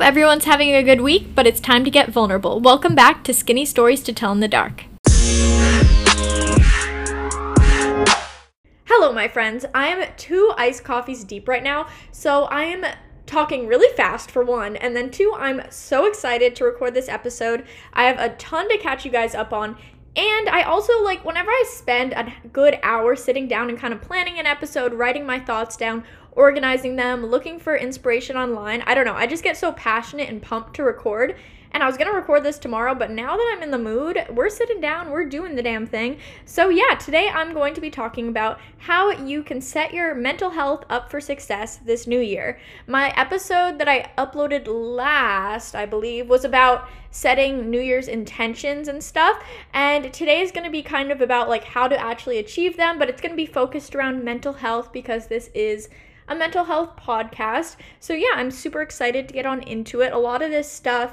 hope everyone's having a good week, but it's time to get vulnerable. Welcome back to Skinny Stories to Tell in the Dark. Hello, my friends. I am two iced coffees deep right now, so I am talking really fast for one, and then two, I'm so excited to record this episode. I have a ton to catch you guys up on. And I also like whenever I spend a good hour sitting down and kind of planning an episode, writing my thoughts down, organizing them, looking for inspiration online. I don't know. I just get so passionate and pumped to record. And I was going to record this tomorrow, but now that I'm in the mood, we're sitting down, we're doing the damn thing. So, yeah, today I'm going to be talking about how you can set your mental health up for success this new year. My episode that I uploaded last, I believe, was about setting New Year's intentions and stuff. And today is going to be kind of about like how to actually achieve them, but it's going to be focused around mental health because this is a mental health podcast. So, yeah, I'm super excited to get on into it. A lot of this stuff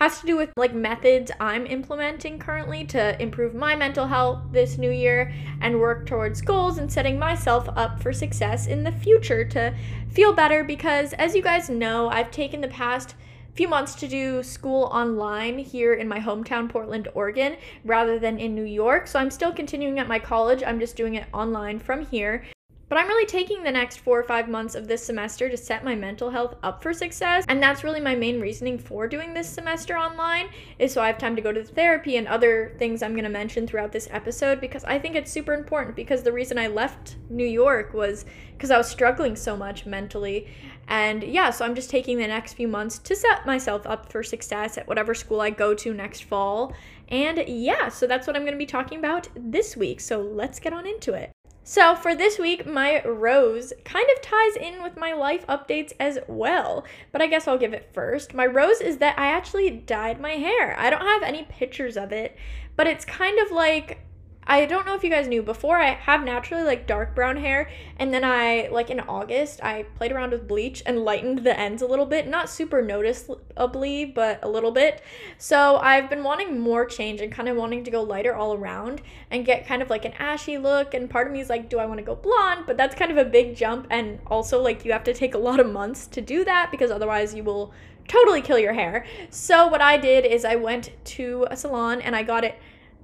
has to do with like methods I'm implementing currently to improve my mental health this new year and work towards goals and setting myself up for success in the future to feel better because as you guys know, I've taken the past few months to do school online here in my hometown Portland, Oregon rather than in New York. So I'm still continuing at my college. I'm just doing it online from here. But I'm really taking the next four or five months of this semester to set my mental health up for success. And that's really my main reasoning for doing this semester online, is so I have time to go to the therapy and other things I'm going to mention throughout this episode because I think it's super important. Because the reason I left New York was because I was struggling so much mentally. And yeah, so I'm just taking the next few months to set myself up for success at whatever school I go to next fall. And yeah, so that's what I'm going to be talking about this week. So let's get on into it. So, for this week, my rose kind of ties in with my life updates as well, but I guess I'll give it first. My rose is that I actually dyed my hair. I don't have any pictures of it, but it's kind of like I don't know if you guys knew before I have naturally like dark brown hair and then I like in August I played around with bleach and lightened the ends a little bit. Not super noticeably but a little bit. So I've been wanting more change and kind of wanting to go lighter all around and get kind of like an ashy look. And part of me is like do I want to go blonde? But that's kind of a big jump. And also like you have to take a lot of months to do that because otherwise you will totally kill your hair. So what I did is I went to a salon and I got it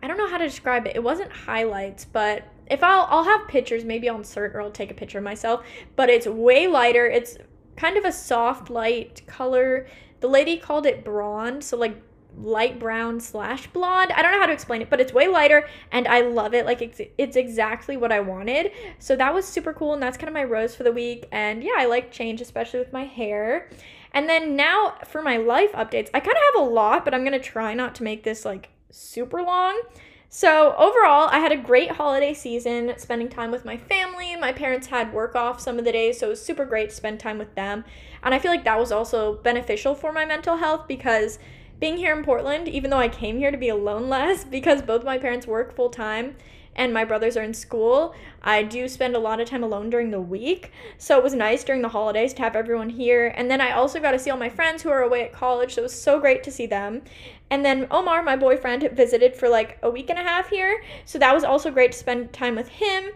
I don't know how to describe it. It wasn't highlights, but if I'll I'll have pictures, maybe I'll insert or I'll take a picture of myself. But it's way lighter. It's kind of a soft light color. The lady called it blonde, so like light brown slash blonde. I don't know how to explain it, but it's way lighter and I love it. Like it's, it's exactly what I wanted. So that was super cool and that's kind of my rose for the week. And yeah, I like change, especially with my hair. And then now for my life updates, I kind of have a lot, but I'm going to try not to make this like super long. So, overall, I had a great holiday season spending time with my family. My parents had work off some of the days, so it was super great to spend time with them. And I feel like that was also beneficial for my mental health because being here in Portland, even though I came here to be alone less because both my parents work full time, and my brothers are in school, I do spend a lot of time alone during the week. So it was nice during the holidays to have everyone here. And then I also got to see all my friends who are away at college. So it was so great to see them. And then Omar, my boyfriend, visited for like a week and a half here. So that was also great to spend time with him.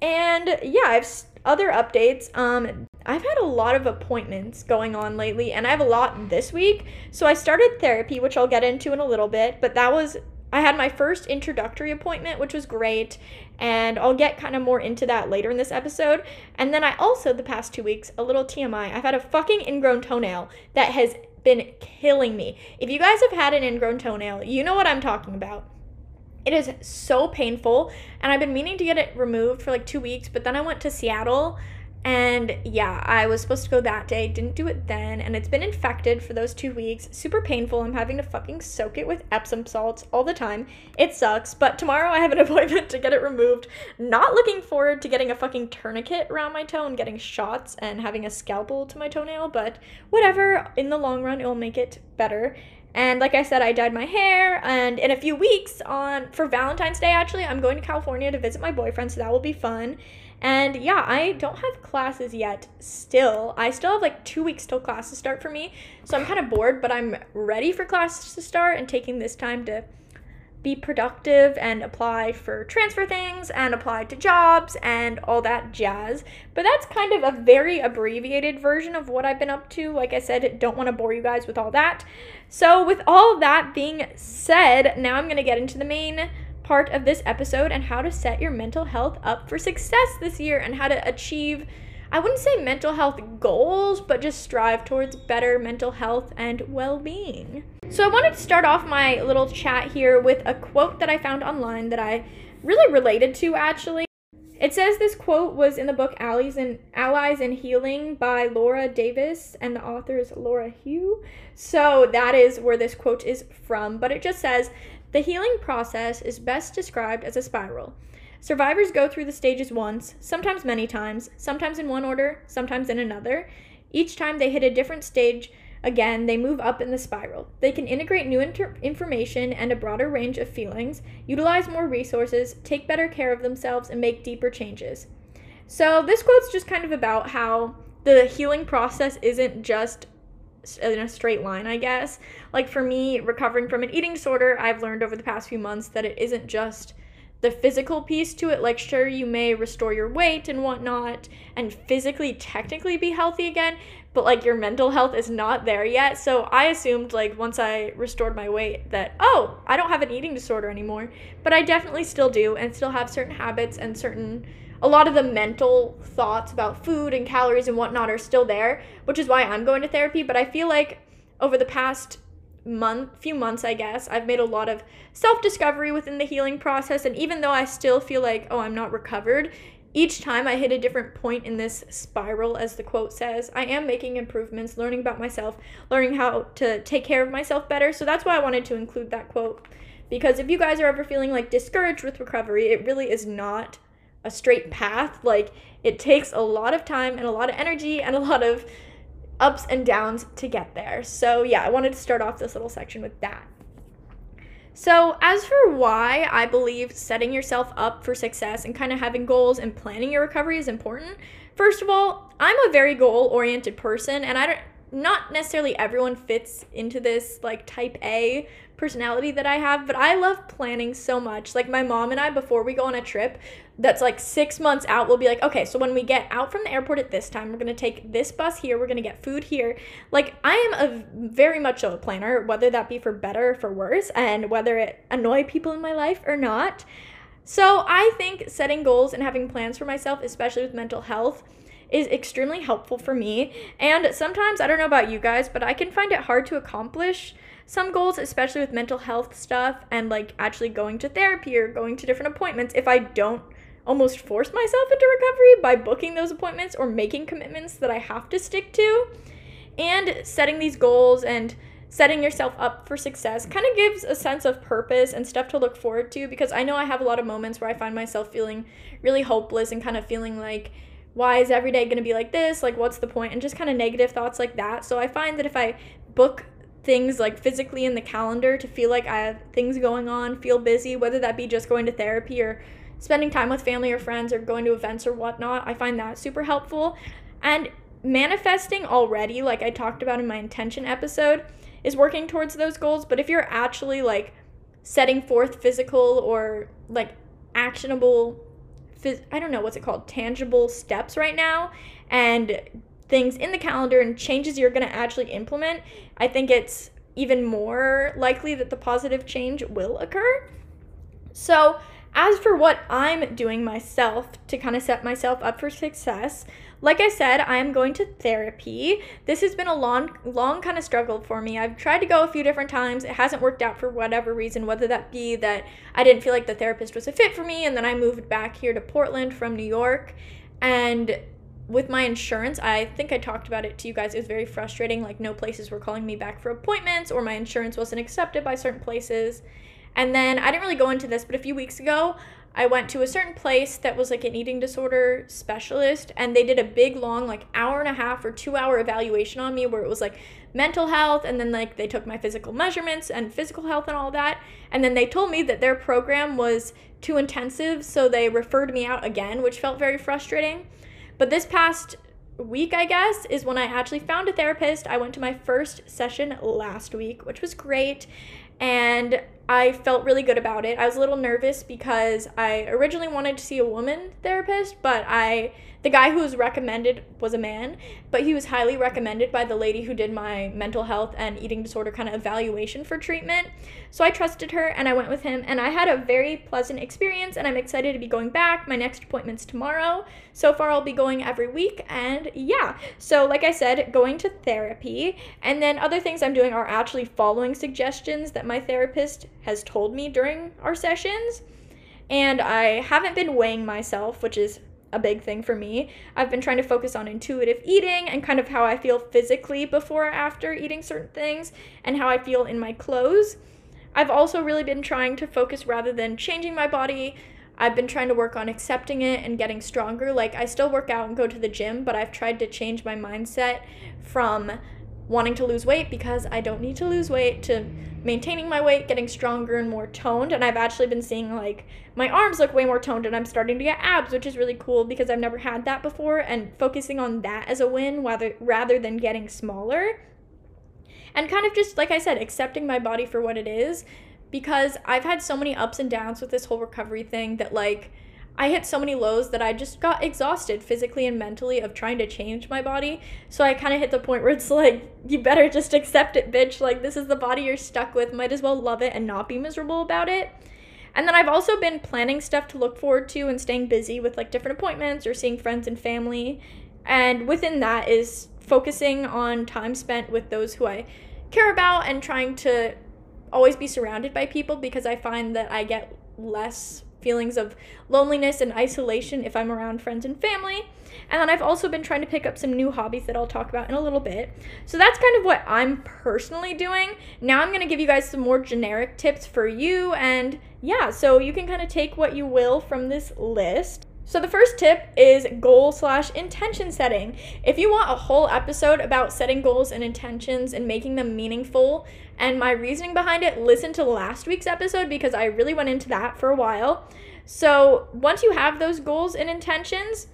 And yeah, I've other updates. Um, I've had a lot of appointments going on lately, and I have a lot this week. So I started therapy, which I'll get into in a little bit, but that was I had my first introductory appointment, which was great, and I'll get kind of more into that later in this episode. And then I also, the past two weeks, a little TMI, I've had a fucking ingrown toenail that has been killing me. If you guys have had an ingrown toenail, you know what I'm talking about. It is so painful, and I've been meaning to get it removed for like two weeks, but then I went to Seattle and yeah, I was supposed to go that day, didn't do it then, and it's been infected for those two weeks. Super painful. I'm having to fucking soak it with Epsom salts all the time. It sucks, but tomorrow I have an appointment to get it removed. Not looking forward to getting a fucking tourniquet around my toe and getting shots and having a scalpel to my toenail, but whatever. In the long run, it will make it better. And like I said, I dyed my hair, and in a few weeks on for Valentine's Day, actually, I'm going to California to visit my boyfriend, so that will be fun. And yeah, I don't have classes yet still. I still have like two weeks till classes start for me. So I'm kind of bored, but I'm ready for classes to start and taking this time to be productive and apply for transfer things and apply to jobs and all that jazz. But that's kind of a very abbreviated version of what I've been up to. Like I said, don't want to bore you guys with all that. So, with all that being said, now I'm going to get into the main part of this episode and how to set your mental health up for success this year and how to achieve I wouldn't say mental health goals, but just strive towards better mental health and well being. So, I wanted to start off my little chat here with a quote that I found online that I really related to actually. It says this quote was in the book Allies and Allies in Healing by Laura Davis and the author is Laura Hugh. So that is where this quote is from, but it just says the healing process is best described as a spiral. Survivors go through the stages once, sometimes many times, sometimes in one order, sometimes in another. Each time they hit a different stage, again, they move up in the spiral. They can integrate new inter- information and a broader range of feelings, utilize more resources, take better care of themselves, and make deeper changes. So, this quote's just kind of about how the healing process isn't just in a straight line, I guess. Like for me, recovering from an eating disorder, I've learned over the past few months that it isn't just the physical piece to it. Like, sure, you may restore your weight and whatnot and physically, technically be healthy again, but like your mental health is not there yet. So I assumed, like, once I restored my weight, that, oh, I don't have an eating disorder anymore. But I definitely still do and still have certain habits and certain. A lot of the mental thoughts about food and calories and whatnot are still there, which is why I'm going to therapy. But I feel like over the past month few months i guess i've made a lot of self-discovery within the healing process. And even though i still feel like oh i'm not recovered each time i hit a different point in this spiral as the quote says i am making improvements learning about myself learning how to take care of myself better. So that's why i wanted to include that quote. Because if you guys are ever feeling like discouraged with recovery it really is not a straight path like it takes a lot of time and a lot of energy and a lot of ups and downs to get there. So, yeah, I wanted to start off this little section with that. So, as for why I believe setting yourself up for success and kind of having goals and planning your recovery is important, first of all, I'm a very goal oriented person and I don't not necessarily everyone fits into this like type A personality that I have, but I love planning so much. Like my mom and I, before we go on a trip that's like six months out, we'll be like, okay, so when we get out from the airport at this time, we're gonna take this bus here, we're gonna get food here. Like I am a very much a planner, whether that be for better or for worse, and whether it annoy people in my life or not. So I think setting goals and having plans for myself, especially with mental health, is extremely helpful for me. And sometimes, I don't know about you guys, but I can find it hard to accomplish some goals, especially with mental health stuff and like actually going to therapy or going to different appointments, if I don't almost force myself into recovery by booking those appointments or making commitments that I have to stick to. And setting these goals and setting yourself up for success kind of gives a sense of purpose and stuff to look forward to because I know I have a lot of moments where I find myself feeling really hopeless and kind of feeling like why is every day going to be like this? Like, what's the point? And just kind of negative thoughts like that. So I find that if I book things like physically in the calendar to feel like I have things going on, feel busy, whether that be just going to therapy or spending time with family or friends or going to events or whatnot, I find that super helpful. And manifesting already, like I talked about in my intention episode, is working towards those goals. But if you're actually like setting forth physical or like actionable I don't know what's it called, tangible steps right now and things in the calendar and changes you're going to actually implement, I think it's even more likely that the positive change will occur. So, as for what I'm doing myself to kind of set myself up for success, like I said, I am going to therapy. This has been a long, long kind of struggle for me. I've tried to go a few different times. It hasn't worked out for whatever reason, whether that be that I didn't feel like the therapist was a fit for me, and then I moved back here to Portland from New York. And with my insurance, I think I talked about it to you guys. It was very frustrating. Like, no places were calling me back for appointments, or my insurance wasn't accepted by certain places. And then I didn't really go into this, but a few weeks ago, I went to a certain place that was like an eating disorder specialist, and they did a big, long, like hour and a half or two hour evaluation on me where it was like mental health, and then like they took my physical measurements and physical health and all that. And then they told me that their program was too intensive, so they referred me out again, which felt very frustrating. But this past week, I guess, is when I actually found a therapist. I went to my first session last week, which was great. And I felt really good about it. I was a little nervous because I originally wanted to see a woman therapist, but I the guy who was recommended was a man, but he was highly recommended by the lady who did my mental health and eating disorder kind of evaluation for treatment. So I trusted her and I went with him and I had a very pleasant experience and I'm excited to be going back. My next appointment's tomorrow. So far I'll be going every week and yeah. So like I said, going to therapy and then other things I'm doing are actually following suggestions that my therapist has told me during our sessions. And I haven't been weighing myself, which is a big thing for me. I've been trying to focus on intuitive eating and kind of how I feel physically before or after eating certain things and how I feel in my clothes. I've also really been trying to focus rather than changing my body. I've been trying to work on accepting it and getting stronger. Like, I still work out and go to the gym, but I've tried to change my mindset from wanting to lose weight because I don't need to lose weight to maintaining my weight, getting stronger and more toned. And I've actually been seeing like my arms look way more toned and I'm starting to get abs, which is really cool because I've never had that before. And focusing on that as a win rather, rather than getting smaller. And kind of just, like I said, accepting my body for what it is because I've had so many ups and downs with this whole recovery thing that like I hit so many lows that I just got exhausted physically and mentally of trying to change my body. So I kind of hit the point where it's like, you better just accept it, bitch. Like, this is the body you're stuck with. Might as well love it and not be miserable about it. And then I've also been planning stuff to look forward to and staying busy with like different appointments or seeing friends and family. And within that is focusing on time spent with those who I care about and trying to always be surrounded by people because I find that I get less feelings of loneliness and isolation if I'm around friends and family. And then I've also been trying to pick up some new hobbies that I'll talk about in a little bit. So that's kind of what I'm personally doing. Now I'm going to give you guys some more generic tips for you. And yeah, so you can kind of take what you will from this list. So the first tip is goal slash intention setting. If you want a whole episode about setting goals and intentions and making them meaningful and my reasoning behind it, listen to last week's episode because I really went into that for a while. So once you have those goals and intentions,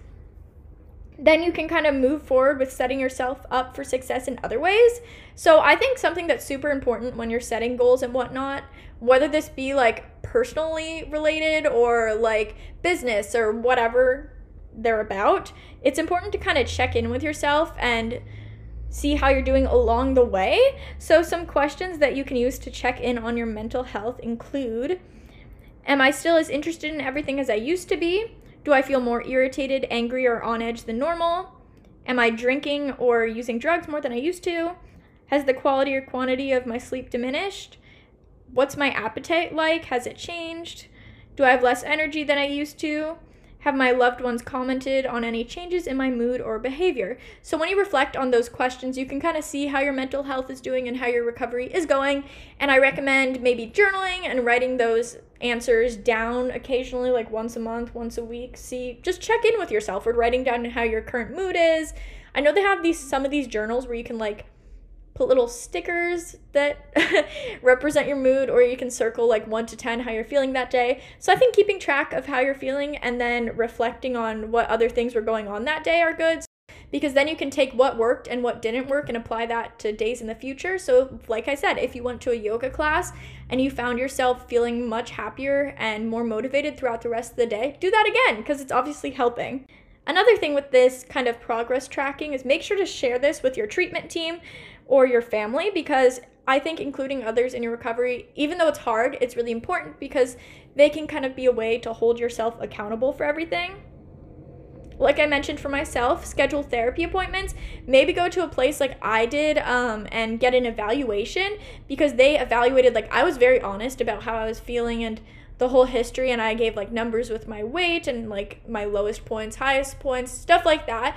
then you can kind of move forward with setting yourself up for success in other ways. So I think something that's super important when you're setting goals and whatnot, whether this be like personally related or like business or whatever they're about, it's important to kind of check in with yourself and see how you're doing along the way. So, some questions that you can use to check in on your mental health include Am I still as interested in everything as I used to be? Do I feel more irritated, angry, or on edge than normal? Am I drinking or using drugs more than I used to? Has the quality or quantity of my sleep diminished? What's my appetite like? Has it changed? Do I have less energy than I used to? Have my loved ones commented on any changes in my mood or behavior? So, when you reflect on those questions, you can kind of see how your mental health is doing and how your recovery is going. And I recommend maybe journaling and writing those answers down occasionally, like once a month, once a week. See, just check in with yourself or writing down how your current mood is. I know they have these some of these journals where you can like put little stickers that represent your mood or you can circle like 1 to 10 how you're feeling that day. So I think keeping track of how you're feeling and then reflecting on what other things were going on that day are good because then you can take what worked and what didn't work and apply that to days in the future. So, like I said, if you went to a yoga class and you found yourself feeling much happier and more motivated throughout the rest of the day, do that again because it's obviously helping. Another thing with this kind of progress tracking is make sure to share this with your treatment team or your family because I think including others in your recovery, even though it's hard, it's really important because they can kind of be a way to hold yourself accountable for everything like I mentioned for myself, schedule therapy appointments. Maybe go to a place like I did um, and get an evaluation because they evaluated, like, I was very honest about how I was feeling and the whole history, and I gave like numbers with my weight and like my lowest points, highest points, stuff like that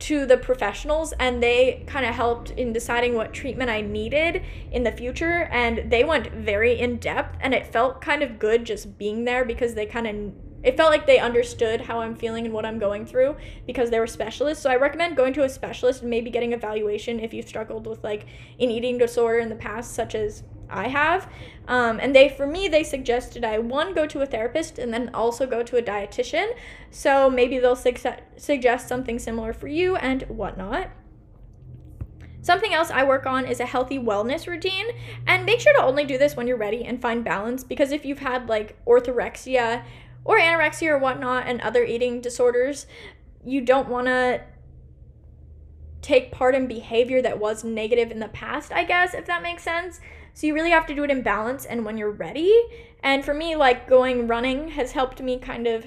to the professionals and they kind of helped in deciding what treatment I needed in the future and they went very in depth and it felt kind of good just being there because they kind of it felt like they understood how I'm feeling and what I'm going through because they were specialists. So I recommend going to a specialist and maybe getting a evaluation if you've struggled with like an eating disorder in the past, such as I have. Um, and they, for me, they suggested I one go to a therapist and then also go to a dietitian. So maybe they'll su- suggest something similar for you and whatnot. Something else I work on is a healthy wellness routine. And make sure to only do this when you're ready and find balance because if you've had like orthorexia or anorexia or whatnot and other eating disorders, you don't want to take part in behavior that was negative in the past, I guess, if that makes sense. So you really have to do it in balance and when you're ready. And for me, like going running has helped me kind of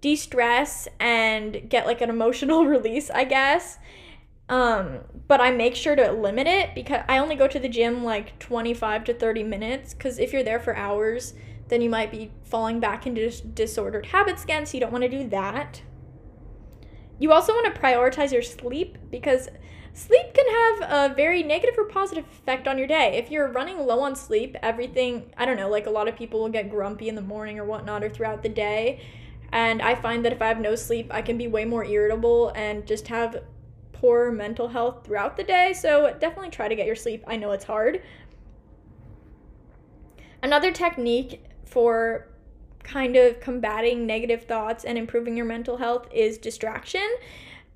de stress and get like an emotional release, I guess. Um, but I make sure to limit it because I only go to the gym like 25 to 30 minutes. Because if you're there for hours, then you might be falling back into dis- disordered habits again. So you don't want to do that. You also want to prioritize your sleep because sleep can have a very negative or positive effect on your day. If you're running low on sleep, everything, I don't know, like a lot of people will get grumpy in the morning or whatnot or throughout the day. And I find that if I have no sleep, I can be way more irritable and just have poor mental health throughout the day. So definitely try to get your sleep. I know it's hard. Another technique for kind of combating negative thoughts and improving your mental health is distraction.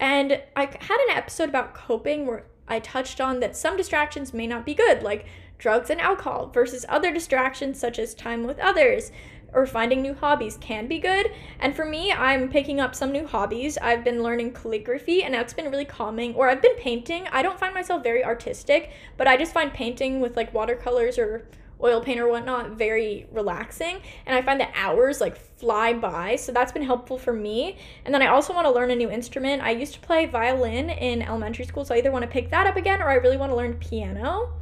And I had an episode about coping where I touched on that some distractions may not be good, like drugs and alcohol, versus other distractions such as time with others, or finding new hobbies can be good. And for me, I'm picking up some new hobbies. I've been learning calligraphy and that's been really calming. Or I've been painting. I don't find myself very artistic, but I just find painting with like watercolors or oil paint or whatnot very relaxing. And I find the hours like fly by. So that's been helpful for me. And then I also want to learn a new instrument. I used to play violin in elementary school, so I either want to pick that up again or I really want to learn piano.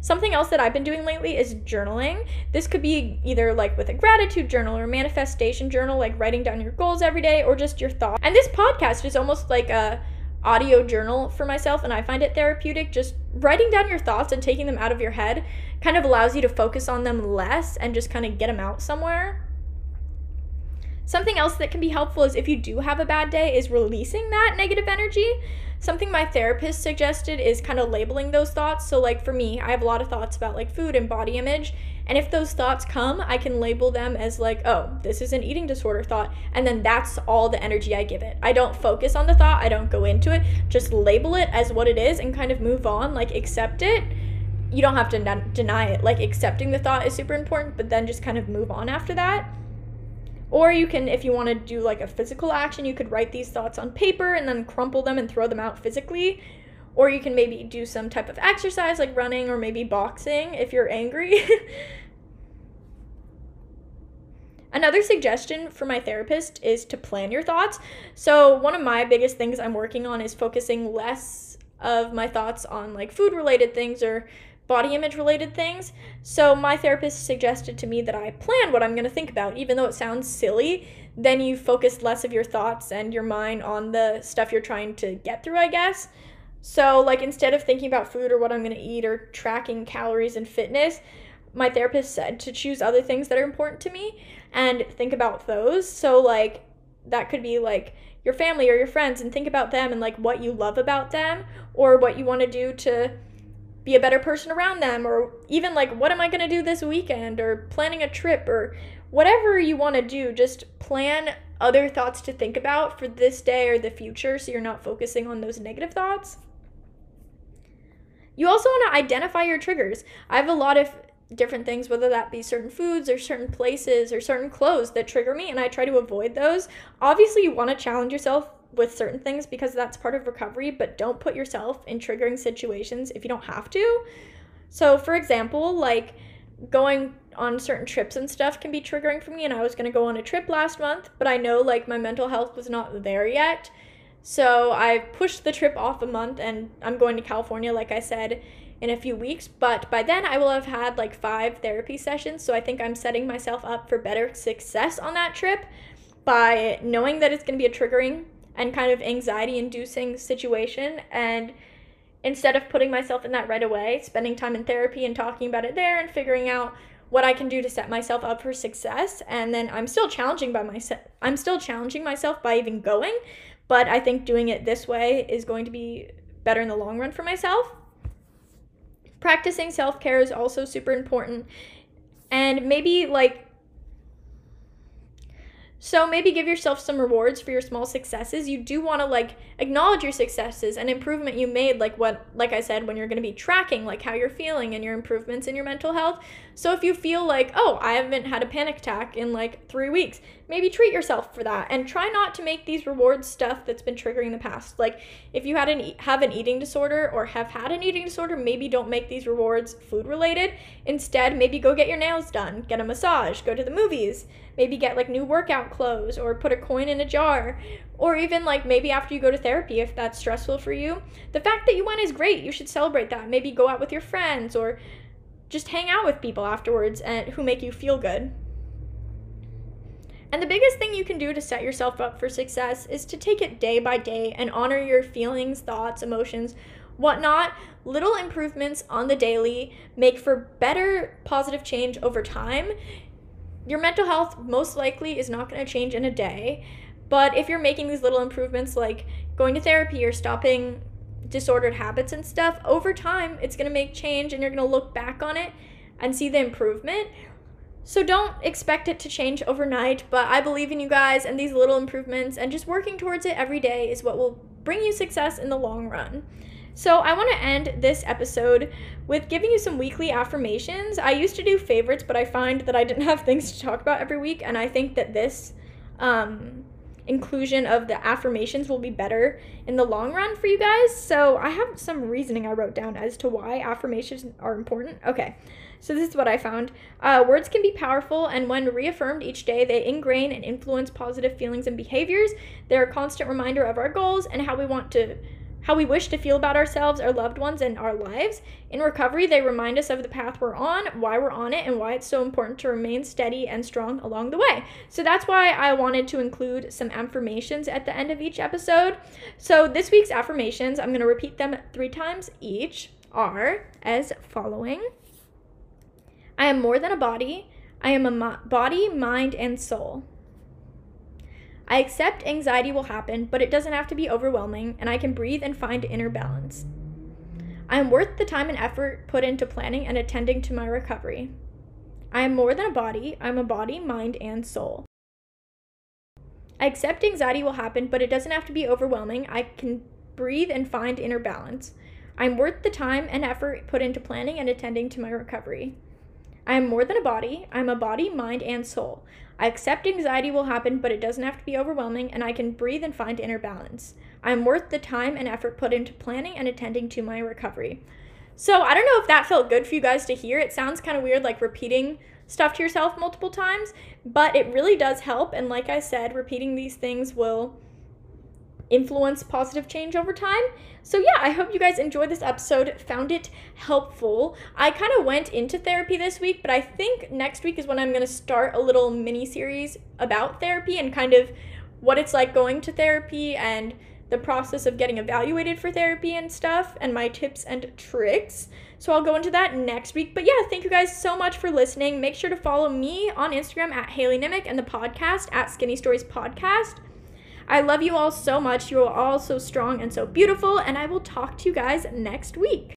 Something else that I've been doing lately is journaling. This could be either like with a gratitude journal or manifestation journal, like writing down your goals every day or just your thoughts. And this podcast is almost like a audio journal for myself and I find it therapeutic. Just writing down your thoughts and taking them out of your head kind of allows you to focus on them less and just kind of get them out somewhere. Something else that can be helpful is if you do have a bad day is releasing that negative energy. Something my therapist suggested is kind of labeling those thoughts. So, like for me, I have a lot of thoughts about like food and body image. And if those thoughts come, I can label them as like, oh, this is an eating disorder thought. And then that's all the energy I give it. I don't focus on the thought, I don't go into it, just label it as what it is and kind of move on, like accept it. You don't have to deny it. Like accepting the thought is super important, but then just kind of move on after that. Or you can, if you want to do like a physical action, you could write these thoughts on paper and then crumple them and throw them out physically. Or you can maybe do some type of exercise like running or maybe boxing if you're angry. Another suggestion for my therapist is to plan your thoughts. So, one of my biggest things I'm working on is focusing less of my thoughts on like food related things or body image related things. So my therapist suggested to me that I plan what I'm going to think about, even though it sounds silly. Then you focus less of your thoughts and your mind on the stuff you're trying to get through, I guess. So, like, instead of thinking about food or what I'm going to eat or tracking calories and fitness, my therapist said to choose other things that are important to me and think about those. So, like, that could be like your family or your friends and think about them and like what you love about them or what you want to do to be a better person around them or even like what am I going to do this weekend or planning a trip or whatever you want to do just plan other thoughts to think about for this day or the future so you're not focusing on those negative thoughts. You also want to identify your triggers. I have a lot of different things, whether that be certain foods or certain places or certain clothes that trigger me, and I try to avoid those. Obviously, you want to challenge yourself with certain things because that's part of recovery, but don't put yourself in triggering situations if you don't have to. So, for example, like going on certain trips and stuff can be triggering for me, and I was going to go on a trip last month, but I know like my mental health was not there yet. So, I pushed the trip off a month and I'm going to California, like I said, in a few weeks. But by then, I will have had like five therapy sessions. So, I think I'm setting myself up for better success on that trip by knowing that it's going to be a triggering and kind of anxiety inducing situation. And instead of putting myself in that right away, spending time in therapy and talking about it there and figuring out what I can do to set myself up for success. And then I'm still challenging by myself. I'm still challenging myself by even going, but I think doing it this way is going to be better in the long run for myself. Practicing self care is also super important. And maybe like So maybe give yourself some rewards for your small successes. You do want to like acknowledge your successes and improvement you made like what like I said when you're going to be tracking like how you're feeling and your improvements in your mental health. So if you feel like, "Oh, I haven't had a panic attack in like 3 weeks." Maybe treat yourself for that and try not to make these rewards stuff that's been triggering the past. Like if you had an have an eating disorder or have had an eating disorder, maybe don't make these rewards food related. Instead, maybe go get your nails done, get a massage, go to the movies maybe get like new workout clothes or put a coin in a jar or even like maybe after you go to therapy if that's stressful for you the fact that you went is great you should celebrate that maybe go out with your friends or just hang out with people afterwards and who make you feel good and the biggest thing you can do to set yourself up for success is to take it day by day and honor your feelings thoughts emotions whatnot little improvements on the daily make for better positive change over time your mental health most likely is not going to change in a day. But if you're making these little improvements like going to therapy or stopping disordered habits and stuff, over time it's going to make change and you're going to look back on it and see the improvement. So don't expect it to change overnight, but I believe in you guys and these little improvements and just working towards it every day is what will bring you success in the long run. So, I want to end this episode with giving you some weekly affirmations. I used to do favorites, but I find that I didn't have things to talk about every week, and I think that this um, inclusion of the affirmations will be better in the long run for you guys. So, I have some reasoning I wrote down as to why affirmations are important. Okay. So, this is what I found. Uh, words can be powerful, and when reaffirmed each day, they ingrain and influence positive feelings and behaviors. They're a constant reminder of our goals and how we want to how we wish to feel about ourselves, our loved ones, and our lives. In recovery, they remind us of the path we're on, why we're on it, and why it's so important to remain steady and strong along the way. So that's why I wanted to include some affirmations at the end of each episode. So this week's affirmations, I'm going to repeat them three times each, are as following I am more than a body, I am a mo- body, mind, and soul. I accept anxiety will happen, but it doesn't have to be overwhelming, and I can breathe and find inner balance. I am worth the time and effort put into planning and attending to my recovery. I am more than a body, I'm a body, mind, and soul. I accept anxiety will happen, but it doesn't have to be overwhelming. I can breathe and find inner balance. I'm worth the time and effort put into planning and attending to my recovery. I am more than a body. I'm a body, mind, and soul. I accept anxiety will happen, but it doesn't have to be overwhelming, and I can breathe and find inner balance. I am worth the time and effort put into planning and attending to my recovery. So, I don't know if that felt good for you guys to hear. It sounds kind of weird, like repeating stuff to yourself multiple times, but it really does help. And like I said, repeating these things will influence positive change over time. So, yeah, I hope you guys enjoyed this episode, found it helpful. I kind of went into therapy this week, but I think next week is when I'm going to start a little mini series about therapy and kind of what it's like going to therapy and the process of getting evaluated for therapy and stuff and my tips and tricks. So I'll go into that next week. But yeah, thank you guys so much for listening. Make sure to follow me on Instagram at Haley Nimick and the podcast at Skinny Stories Podcast. I love you all so much. You are all so strong and so beautiful, and I will talk to you guys next week.